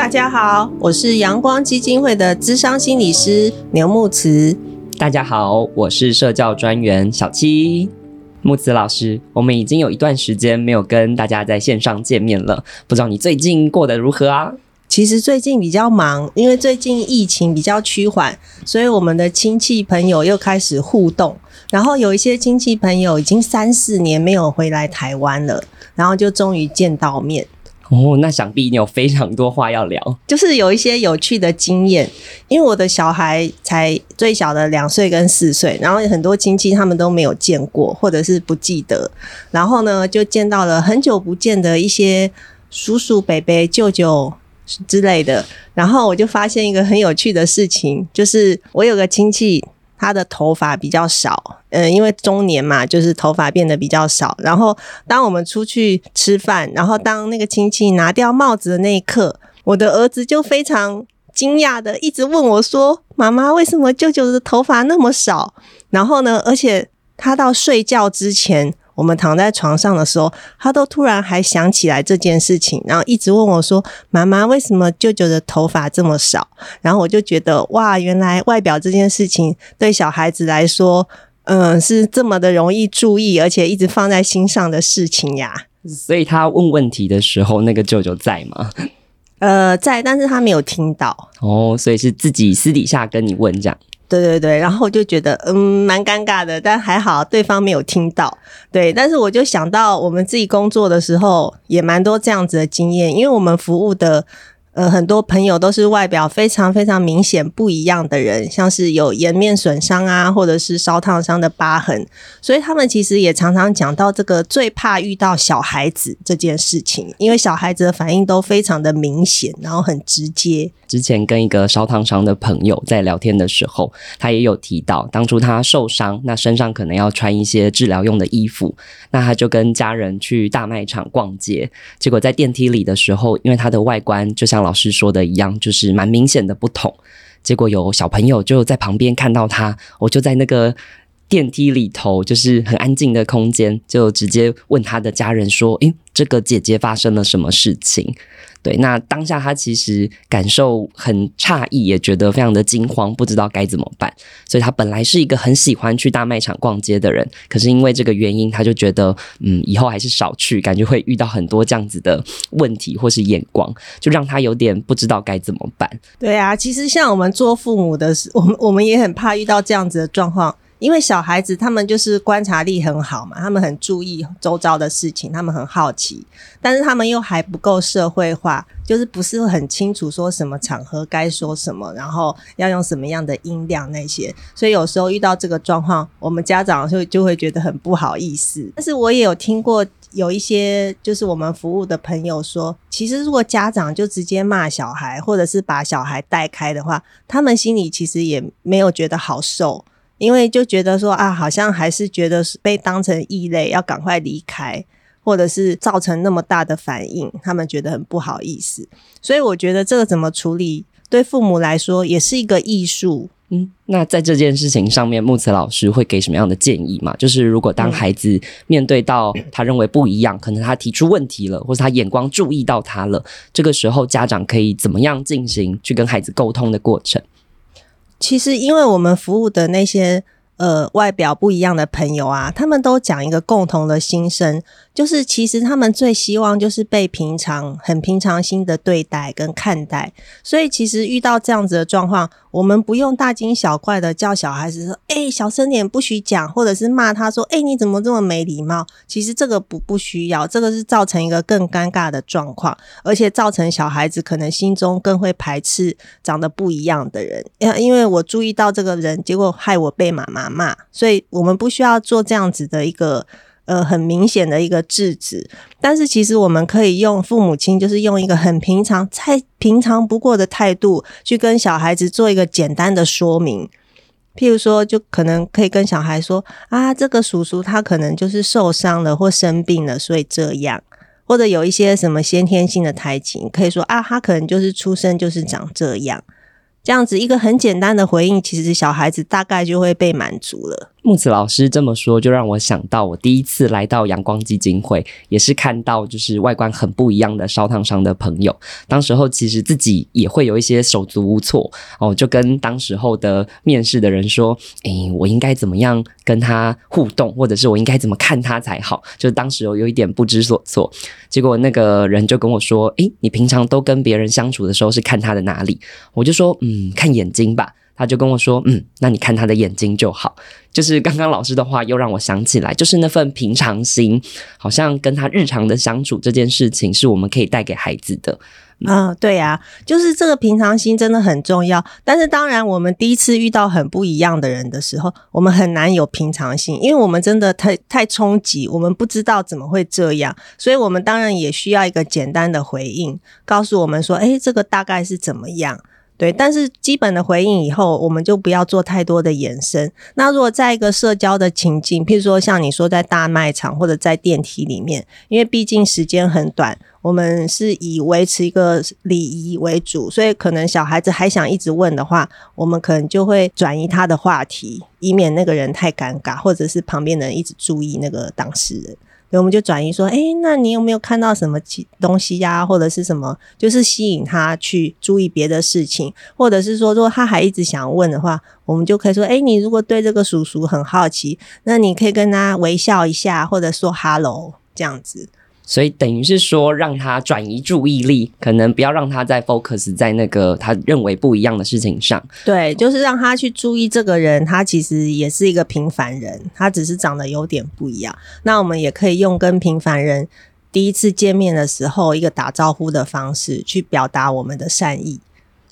大家好，我是阳光基金会的资商心理师牛慕慈。大家好，我是社教专员小七。慕慈老师，我们已经有一段时间没有跟大家在线上见面了，不知道你最近过得如何啊？其实最近比较忙，因为最近疫情比较趋缓，所以我们的亲戚朋友又开始互动。然后有一些亲戚朋友已经三四年没有回来台湾了，然后就终于见到面。哦，那想必你有非常多话要聊，就是有一些有趣的经验。因为我的小孩才最小的两岁跟四岁，然后很多亲戚他们都没有见过，或者是不记得。然后呢，就见到了很久不见的一些叔叔、伯伯、舅舅。之类的，然后我就发现一个很有趣的事情，就是我有个亲戚，他的头发比较少，嗯，因为中年嘛，就是头发变得比较少。然后当我们出去吃饭，然后当那个亲戚拿掉帽子的那一刻，我的儿子就非常惊讶的一直问我说：“妈妈，为什么舅舅的头发那么少？”然后呢，而且他到睡觉之前。我们躺在床上的时候，他都突然还想起来这件事情，然后一直问我说：“妈妈，为什么舅舅的头发这么少？”然后我就觉得哇，原来外表这件事情对小孩子来说，嗯，是这么的容易注意，而且一直放在心上的事情呀。所以他问问题的时候，那个舅舅在吗？呃，在，但是他没有听到。哦，所以是自己私底下跟你问这样。对对对，然后我就觉得嗯蛮尴尬的，但还好对方没有听到。对，但是我就想到我们自己工作的时候也蛮多这样子的经验，因为我们服务的。呃，很多朋友都是外表非常非常明显不一样的人，像是有颜面损伤啊，或者是烧烫伤的疤痕，所以他们其实也常常讲到这个最怕遇到小孩子这件事情，因为小孩子的反应都非常的明显，然后很直接。之前跟一个烧烫伤的朋友在聊天的时候，他也有提到，当初他受伤，那身上可能要穿一些治疗用的衣服，那他就跟家人去大卖场逛街，结果在电梯里的时候，因为他的外观就像。老老师说的一样，就是蛮明显的不同。结果有小朋友就在旁边看到他，我就在那个电梯里头，就是很安静的空间，就直接问他的家人说：“诶，这个姐姐发生了什么事情？”对，那当下他其实感受很诧异，也觉得非常的惊慌，不知道该怎么办。所以他本来是一个很喜欢去大卖场逛街的人，可是因为这个原因，他就觉得嗯，以后还是少去，感觉会遇到很多这样子的问题或是眼光，就让他有点不知道该怎么办。对啊，其实像我们做父母的，我们我们也很怕遇到这样子的状况。因为小孩子他们就是观察力很好嘛，他们很注意周遭的事情，他们很好奇，但是他们又还不够社会化，就是不是很清楚说什么场合该说什么，然后要用什么样的音量那些，所以有时候遇到这个状况，我们家长就就会觉得很不好意思。但是我也有听过有一些就是我们服务的朋友说，其实如果家长就直接骂小孩，或者是把小孩带开的话，他们心里其实也没有觉得好受。因为就觉得说啊，好像还是觉得是被当成异类，要赶快离开，或者是造成那么大的反应，他们觉得很不好意思。所以我觉得这个怎么处理，对父母来说也是一个艺术。嗯，那在这件事情上面，木子老师会给什么样的建议吗？就是如果当孩子面对到他认为不一样，可能他提出问题了，或者他眼光注意到他了，这个时候家长可以怎么样进行去跟孩子沟通的过程？其实，因为我们服务的那些呃外表不一样的朋友啊，他们都讲一个共同的心声。就是其实他们最希望就是被平常很平常心的对待跟看待，所以其实遇到这样子的状况，我们不用大惊小怪的叫小孩子说：“欸，小声点，不许讲。”或者是骂他说：“欸，你怎么这么没礼貌？”其实这个不不需要，这个是造成一个更尴尬的状况，而且造成小孩子可能心中更会排斥长得不一样的人。因为我注意到这个人，结果害我被妈妈骂，所以我们不需要做这样子的一个。呃，很明显的一个制止，但是其实我们可以用父母亲，就是用一个很平常、太平常不过的态度，去跟小孩子做一个简单的说明。譬如说，就可能可以跟小孩说啊，这个叔叔他可能就是受伤了或生病了，所以这样，或者有一些什么先天性的胎记，可以说啊，他可能就是出生就是长这样。这样子一个很简单的回应，其实小孩子大概就会被满足了。木子老师这么说，就让我想到我第一次来到阳光基金会，也是看到就是外观很不一样的烧烫伤的朋友。当时候其实自己也会有一些手足无措哦，就跟当时候的面试的人说：“诶，我应该怎么样跟他互动，或者是我应该怎么看他才好？”就当时有有一点不知所措。结果那个人就跟我说：“诶，你平常都跟别人相处的时候是看他的哪里？”我就说：“嗯，看眼睛吧。”他就跟我说：“嗯，那你看他的眼睛就好。”就是刚刚老师的话，又让我想起来，就是那份平常心，好像跟他日常的相处这件事情，是我们可以带给孩子的。嗯，对呀，就是这个平常心真的很重要。但是当然，我们第一次遇到很不一样的人的时候，我们很难有平常心，因为我们真的太太冲击，我们不知道怎么会这样，所以我们当然也需要一个简单的回应，告诉我们说：“诶，这个大概是怎么样。”对，但是基本的回应以后，我们就不要做太多的延伸。那如果在一个社交的情境，譬如说像你说在大卖场或者在电梯里面，因为毕竟时间很短，我们是以维持一个礼仪为主，所以可能小孩子还想一直问的话，我们可能就会转移他的话题，以免那个人太尴尬，或者是旁边的人一直注意那个当事人。所以我们就转移说，诶，那你有没有看到什么东西呀？或者是什么，就是吸引他去注意别的事情，或者是说，如果他还一直想问的话，我们就可以说，诶，你如果对这个叔叔很好奇，那你可以跟他微笑一下，或者说 “hello” 这样子。所以等于是说，让他转移注意力，可能不要让他再 focus 在那个他认为不一样的事情上。对，就是让他去注意这个人，他其实也是一个平凡人，他只是长得有点不一样。那我们也可以用跟平凡人第一次见面的时候一个打招呼的方式，去表达我们的善意。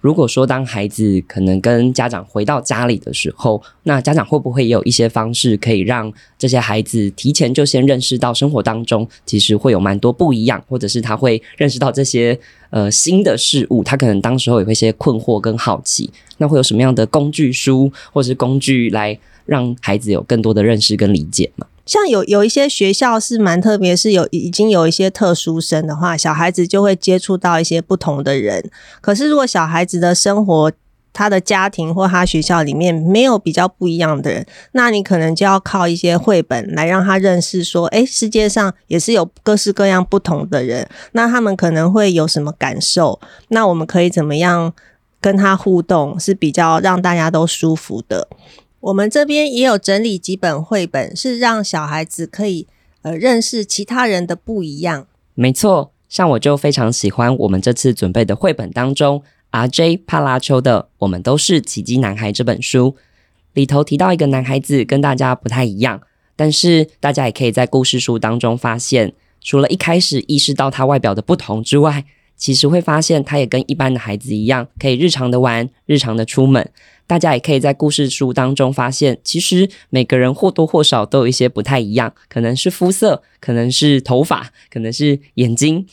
如果说当孩子可能跟家长回到家里的时候，那家长会不会也有一些方式可以让这些孩子提前就先认识到生活当中其实会有蛮多不一样，或者是他会认识到这些呃新的事物，他可能当时候也会一些困惑跟好奇，那会有什么样的工具书或是工具来让孩子有更多的认识跟理解嘛？像有有一些学校是蛮特别，是有已经有一些特殊生的话，小孩子就会接触到一些不同的人。可是如果小孩子的生活，他的家庭或他学校里面没有比较不一样的人，那你可能就要靠一些绘本来让他认识说，诶，世界上也是有各式各样不同的人，那他们可能会有什么感受？那我们可以怎么样跟他互动，是比较让大家都舒服的。我们这边也有整理几本绘本，是让小孩子可以呃认识其他人的不一样。没错，像我就非常喜欢我们这次准备的绘本当中，RJ 帕拉丘的《我们都是奇迹男孩》这本书里头提到一个男孩子跟大家不太一样，但是大家也可以在故事书当中发现，除了一开始意识到他外表的不同之外，其实会发现他也跟一般的孩子一样，可以日常的玩，日常的出门。大家也可以在故事书当中发现，其实每个人或多或少都有一些不太一样，可能是肤色，可能是头发，可能是眼睛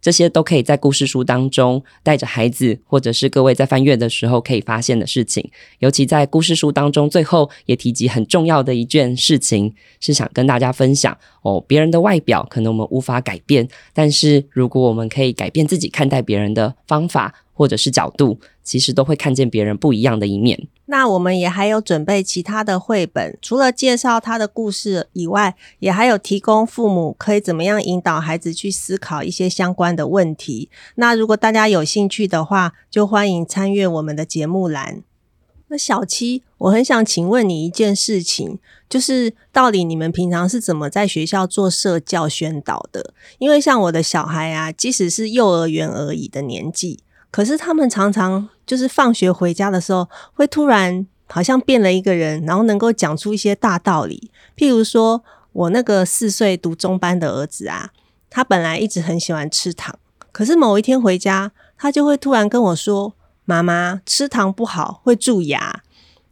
这些都可以在故事书当中带着孩子，或者是各位在翻阅的时候可以发现的事情。尤其在故事书当中，最后也提及很重要的一件事情，是想跟大家分享哦，别人的外表可能我们无法改变，但是如果我们可以改变自己看待别人的方法。或者是角度，其实都会看见别人不一样的一面。那我们也还有准备其他的绘本，除了介绍他的故事以外，也还有提供父母可以怎么样引导孩子去思考一些相关的问题。那如果大家有兴趣的话，就欢迎参阅我们的节目栏。那小七，我很想请问你一件事情，就是到底你们平常是怎么在学校做社教宣导的？因为像我的小孩啊，即使是幼儿园而已的年纪。可是他们常常就是放学回家的时候，会突然好像变了一个人，然后能够讲出一些大道理。譬如说，我那个四岁读中班的儿子啊，他本来一直很喜欢吃糖，可是某一天回家，他就会突然跟我说：“妈妈，吃糖不好，会蛀牙。”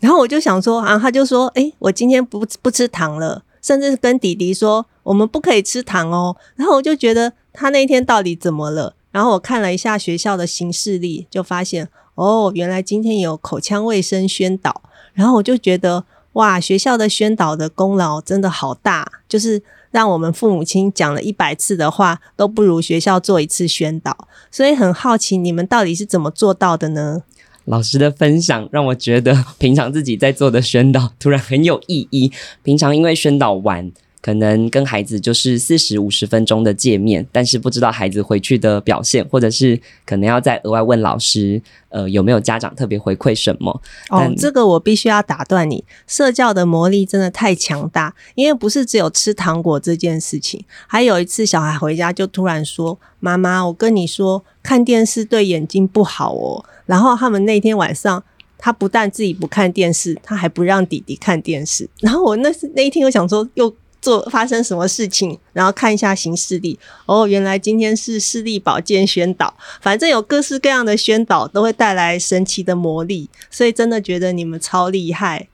然后我就想说啊，他就说：“诶，我今天不不吃糖了。”甚至跟弟弟说：“我们不可以吃糖哦。”然后我就觉得他那一天到底怎么了？然后我看了一下学校的行事历，就发现哦，原来今天有口腔卫生宣导。然后我就觉得哇，学校的宣导的功劳真的好大，就是让我们父母亲讲了一百次的话，都不如学校做一次宣导。所以很好奇，你们到底是怎么做到的呢？老师的分享让我觉得平常自己在做的宣导突然很有意义。平常因为宣导完。可能跟孩子就是四十五十分钟的见面，但是不知道孩子回去的表现，或者是可能要再额外问老师，呃，有没有家长特别回馈什么？哦，这个我必须要打断你，社教的魔力真的太强大，因为不是只有吃糖果这件事情。还有一次，小孩回家就突然说：“妈妈，我跟你说，看电视对眼睛不好哦。”然后他们那天晚上，他不但自己不看电视，他还不让弟弟看电视。然后我那那一天，我想说又。做发生什么事情，然后看一下行事历。哦，原来今天是视力保健宣导，反正有各式各样的宣导都会带来神奇的魔力，所以真的觉得你们超厉害。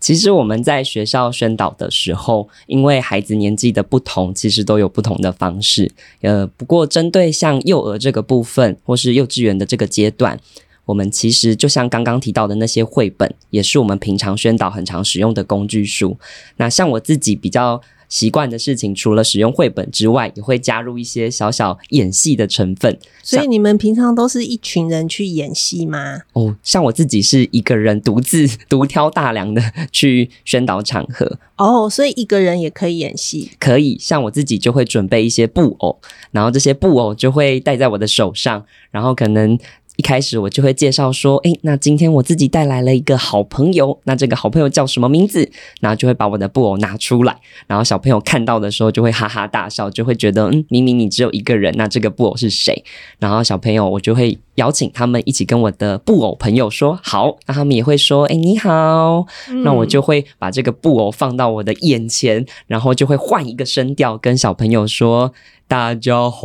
其实我们在学校宣导的时候，因为孩子年纪的不同，其实都有不同的方式。呃，不过针对像幼儿这个部分，或是幼稚园的这个阶段，我们其实就像刚刚提到的那些绘本，也是我们平常宣导很常使用的工具书。那像我自己比较习惯的事情，除了使用绘本之外，也会加入一些小小演戏的成分。所以你们平常都是一群人去演戏吗？哦，像我自己是一个人独自独挑大梁的去宣导场合。哦，所以一个人也可以演戏？可以，像我自己就会准备一些布偶，然后这些布偶就会戴在我的手上，然后可能。一开始我就会介绍说，诶，那今天我自己带来了一个好朋友，那这个好朋友叫什么名字？然后就会把我的布偶拿出来，然后小朋友看到的时候就会哈哈大笑，就会觉得，嗯，明明你只有一个人，那这个布偶是谁？然后小朋友我就会邀请他们一起跟我的布偶朋友说好，那他们也会说，诶，你好，那我就会把这个布偶放到我的眼前，然后就会换一个声调跟小朋友说。大家好，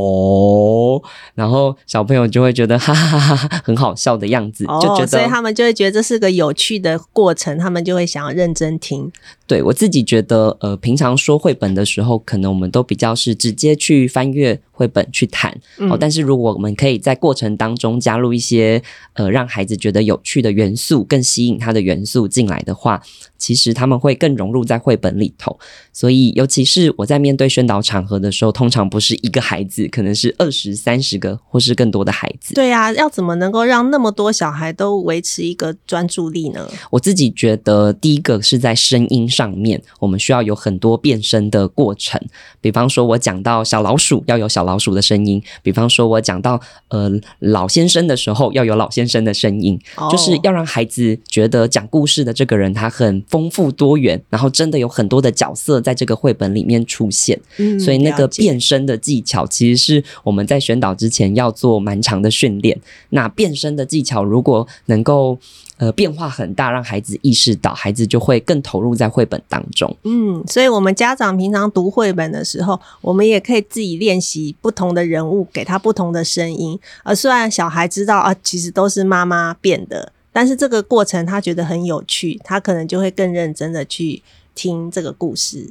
然后小朋友就会觉得哈哈哈哈很好笑的样子，哦、就觉得，所以他们就会觉得这是个有趣的过程，他们就会想要认真听。对，我自己觉得，呃，平常说绘本的时候，可能我们都比较是直接去翻阅。绘本去谈哦，但是如果我们可以在过程当中加入一些呃让孩子觉得有趣的元素，更吸引他的元素进来的话，其实他们会更融入在绘本里头。所以，尤其是我在面对宣导场合的时候，通常不是一个孩子，可能是二十三十个或是更多的孩子。对啊，要怎么能够让那么多小孩都维持一个专注力呢？我自己觉得，第一个是在声音上面，我们需要有很多变声的过程。比方说，我讲到小老鼠要有小。老鼠的声音，比方说，我讲到呃老先生的时候，要有老先生的声音，oh. 就是要让孩子觉得讲故事的这个人他很丰富多元，然后真的有很多的角色在这个绘本里面出现。嗯，所以那个变声的技巧，其实是我们在宣导之前要做蛮长的训练。那变声的技巧如果能够。呃，变化很大，让孩子意识到，孩子就会更投入在绘本当中。嗯，所以，我们家长平常读绘本的时候，我们也可以自己练习不同的人物，给他不同的声音。而虽然小孩知道啊，其实都是妈妈变的，但是这个过程他觉得很有趣，他可能就会更认真的去听这个故事。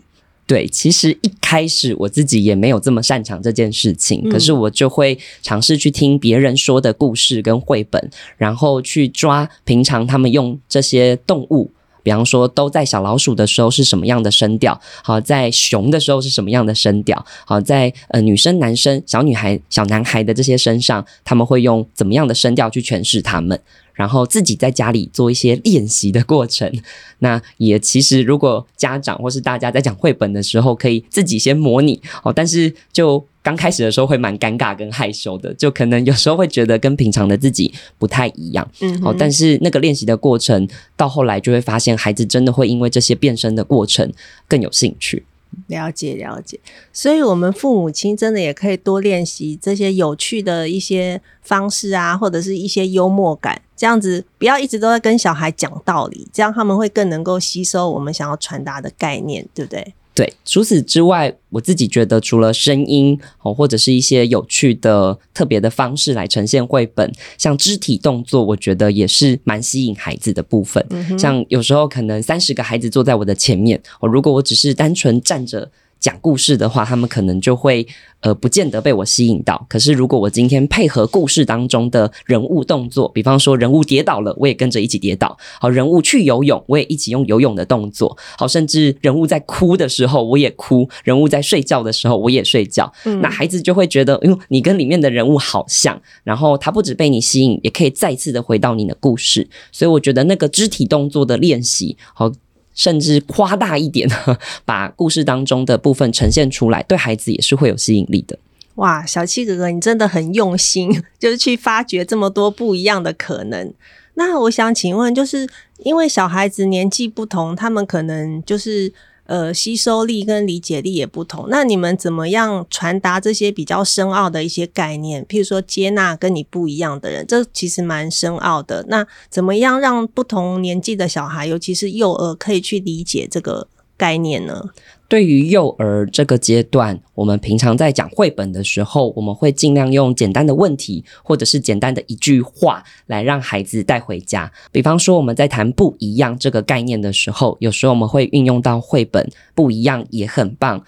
对，其实一开始我自己也没有这么擅长这件事情，嗯、可是我就会尝试去听别人说的故事跟绘本，然后去抓平常他们用这些动物，比方说都在小老鼠的时候是什么样的声调，好，在熊的时候是什么样的声调，好，在呃女生、男生、小女孩、小男孩的这些身上，他们会用怎么样的声调去诠释他们。然后自己在家里做一些 练习的过程，那也其实如果家长或是大家在讲绘本的时候，可以自己先模拟哦。但是就刚开始的时候会蛮尴尬跟害羞的，就可能有时候会觉得跟平常的自己不太一样。嗯，好，但是那个练习的过程到后来就会发现，孩子真的会因为这些变身的过程更有兴趣。了解了解，所以我们父母亲真的也可以多练习这些有趣的一些方式啊，或者是一些幽默感，这样子不要一直都在跟小孩讲道理，这样他们会更能够吸收我们想要传达的概念，对不对？对，除此之外，我自己觉得除了声音哦，或者是一些有趣的特别的方式来呈现绘本，像肢体动作，我觉得也是蛮吸引孩子的部分。嗯、像有时候可能三十个孩子坐在我的前面，哦，如果我只是单纯站着讲故事的话，他们可能就会呃不见得被我吸引到。可是如果我今天配合故事当中的人物动作，比方说人物跌倒了，我也跟着一起跌倒；好，人物去游泳，我也一起用游泳的动作；好，甚至人物在哭的时候，我也哭；人物在睡觉的时候，我也睡觉。嗯，那孩子就会觉得，因为你跟里面的人物好像，然后他不止被你吸引，也可以再次的回到你的故事。所以我觉得那个肢体动作的练习，好。甚至夸大一点，把故事当中的部分呈现出来，对孩子也是会有吸引力的。哇，小七哥哥，你真的很用心，就是去发掘这么多不一样的可能。那我想请问，就是因为小孩子年纪不同，他们可能就是。呃，吸收力跟理解力也不同，那你们怎么样传达这些比较深奥的一些概念？譬如说，接纳跟你不一样的人，这其实蛮深奥的。那怎么样让不同年纪的小孩，尤其是幼儿，可以去理解这个概念呢？对于幼儿这个阶段，我们平常在讲绘本的时候，我们会尽量用简单的问题或者是简单的一句话来让孩子带回家。比方说，我们在谈不一样这个概念的时候，有时候我们会运用到绘本，不一样也很棒。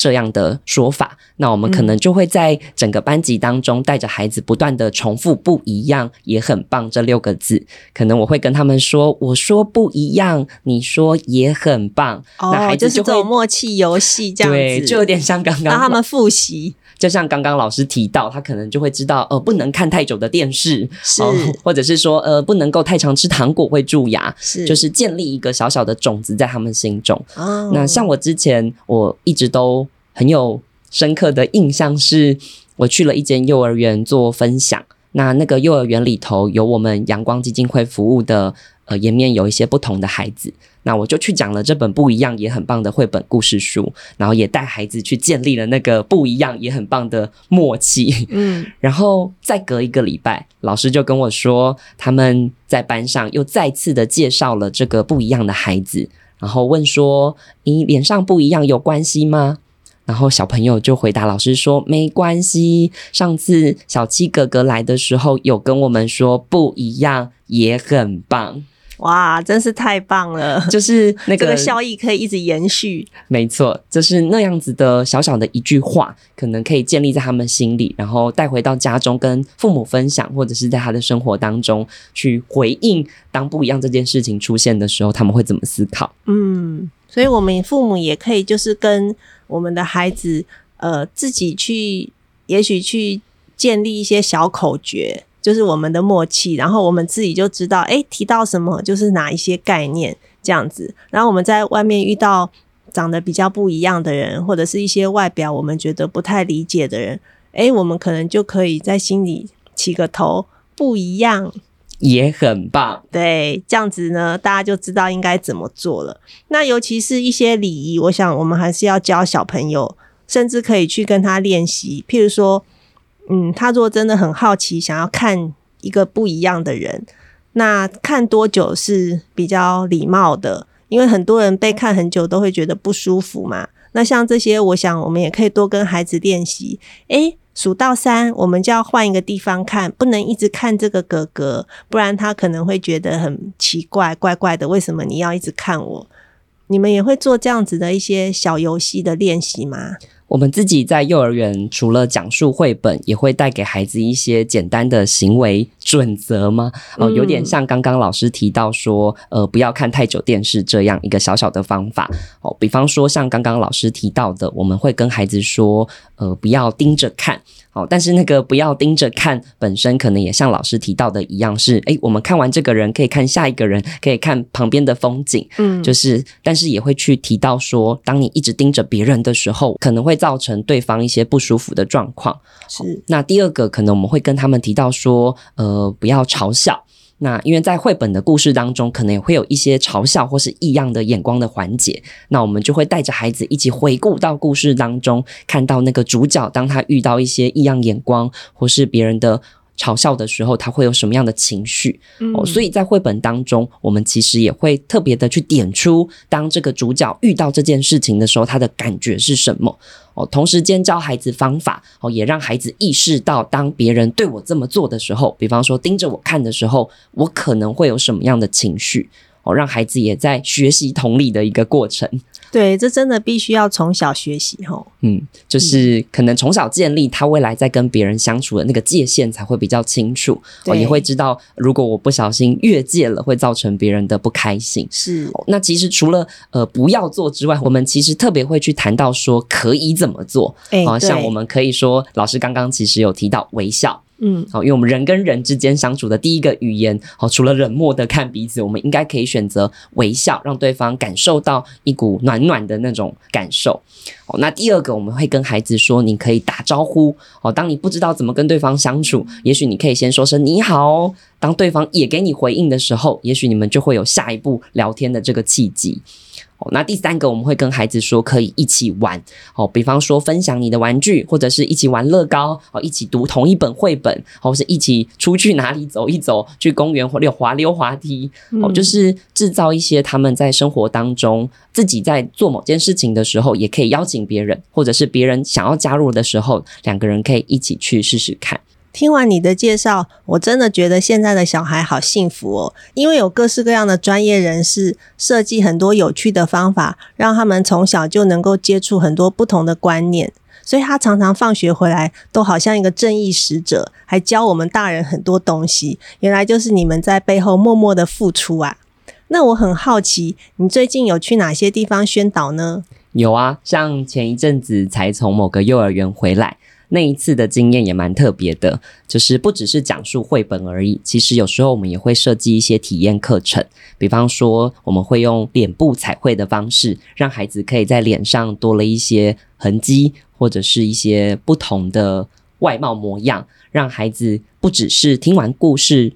这样的说法，那我们可能就会在整个班级当中带着孩子不断的重复“不一样也很棒”这六个字。可能我会跟他们说：“我说不一样，你说也很棒。”哦，那孩子就会，默契游戏这样子，对，就有点像刚刚让他们复习。就像刚刚老师提到，他可能就会知道，呃，不能看太久的电视，是，呃、或者是说，呃，不能够太常吃糖果会蛀牙，是，就是建立一个小小的种子在他们心中。哦，那像我之前，我一直都很有深刻的印象，是我去了一间幼儿园做分享，那那个幼儿园里头有我们阳光基金会服务的。呃，颜面有一些不同的孩子，那我就去讲了这本不一样也很棒的绘本故事书，然后也带孩子去建立了那个不一样也很棒的默契。嗯，然后再隔一个礼拜，老师就跟我说，他们在班上又再次的介绍了这个不一样的孩子，然后问说：“你脸上不一样有关系吗？”然后小朋友就回答老师说：“没关系，上次小七哥哥来的时候有跟我们说不一样也很棒。”哇，真是太棒了！就是那个、这个效益可以一直延续。没错，就是那样子的小小的一句话，可能可以建立在他们心里，然后带回到家中跟父母分享，或者是在他的生活当中去回应。当不一样这件事情出现的时候，他们会怎么思考？嗯，所以我们父母也可以就是跟我们的孩子，呃，自己去，也许去建立一些小口诀。就是我们的默契，然后我们自己就知道，诶，提到什么就是哪一些概念这样子。然后我们在外面遇到长得比较不一样的人，或者是一些外表我们觉得不太理解的人，诶，我们可能就可以在心里起个头，不一样也很棒。对，这样子呢，大家就知道应该怎么做了。那尤其是一些礼仪，我想我们还是要教小朋友，甚至可以去跟他练习，譬如说。嗯，他如果真的很好奇，想要看一个不一样的人，那看多久是比较礼貌的？因为很多人被看很久都会觉得不舒服嘛。那像这些，我想我们也可以多跟孩子练习。诶，数到三，我们就要换一个地方看，不能一直看这个哥哥，不然他可能会觉得很奇怪，怪怪的。为什么你要一直看我？你们也会做这样子的一些小游戏的练习吗？我们自己在幼儿园，除了讲述绘本，也会带给孩子一些简单的行为准则吗？哦，有点像刚刚老师提到说，呃，不要看太久电视这样一个小小的方法。哦，比方说像刚刚老师提到的，我们会跟孩子说，呃，不要盯着看。好，但是那个不要盯着看，本身可能也像老师提到的一样，是诶，我们看完这个人，可以看下一个人，可以看旁边的风景，嗯，就是，但是也会去提到说，当你一直盯着别人的时候，可能会造成对方一些不舒服的状况。是，那第二个可能我们会跟他们提到说，呃，不要嘲笑。那因为在绘本的故事当中，可能也会有一些嘲笑或是异样的眼光的环节，那我们就会带着孩子一起回顾到故事当中，看到那个主角，当他遇到一些异样眼光或是别人的。嘲笑的时候，他会有什么样的情绪？嗯、哦，所以在绘本当中，我们其实也会特别的去点出，当这个主角遇到这件事情的时候，他的感觉是什么？哦，同时间教孩子方法，哦，也让孩子意识到，当别人对我这么做的时候，比方说盯着我看的时候，我可能会有什么样的情绪？哦，让孩子也在学习同理的一个过程。对，这真的必须要从小学习齁。嗯，就是可能从小建立他未来在跟别人相处的那个界限才会比较清楚，哦，也会知道如果我不小心越界了，会造成别人的不开心。是，哦，那其实除了呃不要做之外，我们其实特别会去谈到说可以怎么做。哎，哦，像我们可以说，老师刚刚其实有提到微笑。嗯，好，因为我们人跟人之间相处的第一个语言，好，除了冷漠的看彼此，我们应该可以选择微笑，让对方感受到一股暖暖的那种感受。哦，那第二个，我们会跟孩子说，你可以打招呼。哦，当你不知道怎么跟对方相处，也许你可以先说声你好。当对方也给你回应的时候，也许你们就会有下一步聊天的这个契机。哦，那第三个我们会跟孩子说，可以一起玩，哦，比方说分享你的玩具，或者是一起玩乐高，哦，一起读同一本绘本，或是一起出去哪里走一走，去公园或溜滑溜滑梯，哦，就是制造一些他们在生活当中自己在做某件事情的时候，也可以邀请别人，或者是别人想要加入的时候，两个人可以一起去试试看。听完你的介绍，我真的觉得现在的小孩好幸福哦，因为有各式各样的专业人士设计很多有趣的方法，让他们从小就能够接触很多不同的观念。所以他常常放学回来都好像一个正义使者，还教我们大人很多东西。原来就是你们在背后默默的付出啊！那我很好奇，你最近有去哪些地方宣导呢？有啊，像前一阵子才从某个幼儿园回来。那一次的经验也蛮特别的，就是不只是讲述绘本而已，其实有时候我们也会设计一些体验课程，比方说我们会用脸部彩绘的方式，让孩子可以在脸上多了一些痕迹，或者是一些不同的外貌模样，让孩子不只是听完故事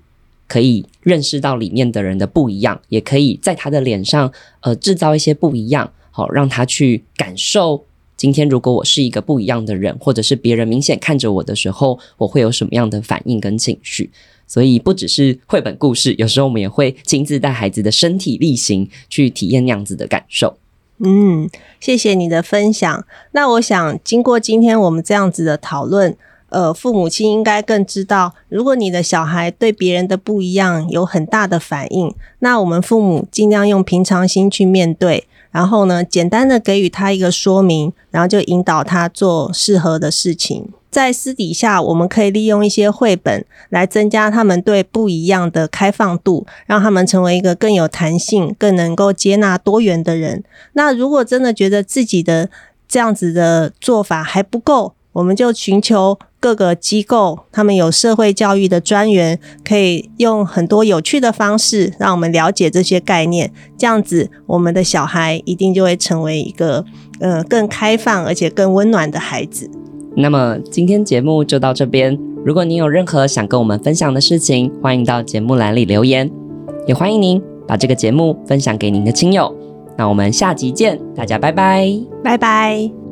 可以认识到里面的人的不一样，也可以在他的脸上呃制造一些不一样，好让他去感受。今天如果我是一个不一样的人，或者是别人明显看着我的时候，我会有什么样的反应跟情绪？所以不只是绘本故事，有时候我们也会亲自带孩子的身体力行去体验那样子的感受。嗯，谢谢你的分享。那我想经过今天我们这样子的讨论，呃，父母亲应该更知道，如果你的小孩对别人的不一样有很大的反应，那我们父母尽量用平常心去面对。然后呢，简单的给予他一个说明，然后就引导他做适合的事情。在私底下，我们可以利用一些绘本来增加他们对不一样的开放度，让他们成为一个更有弹性、更能够接纳多元的人。那如果真的觉得自己的这样子的做法还不够，我们就寻求各个机构，他们有社会教育的专员，可以用很多有趣的方式，让我们了解这些概念。这样子，我们的小孩一定就会成为一个，呃，更开放而且更温暖的孩子。那么今天节目就到这边。如果您有任何想跟我们分享的事情，欢迎到节目栏里留言，也欢迎您把这个节目分享给您的亲友。那我们下集见，大家拜拜，拜拜。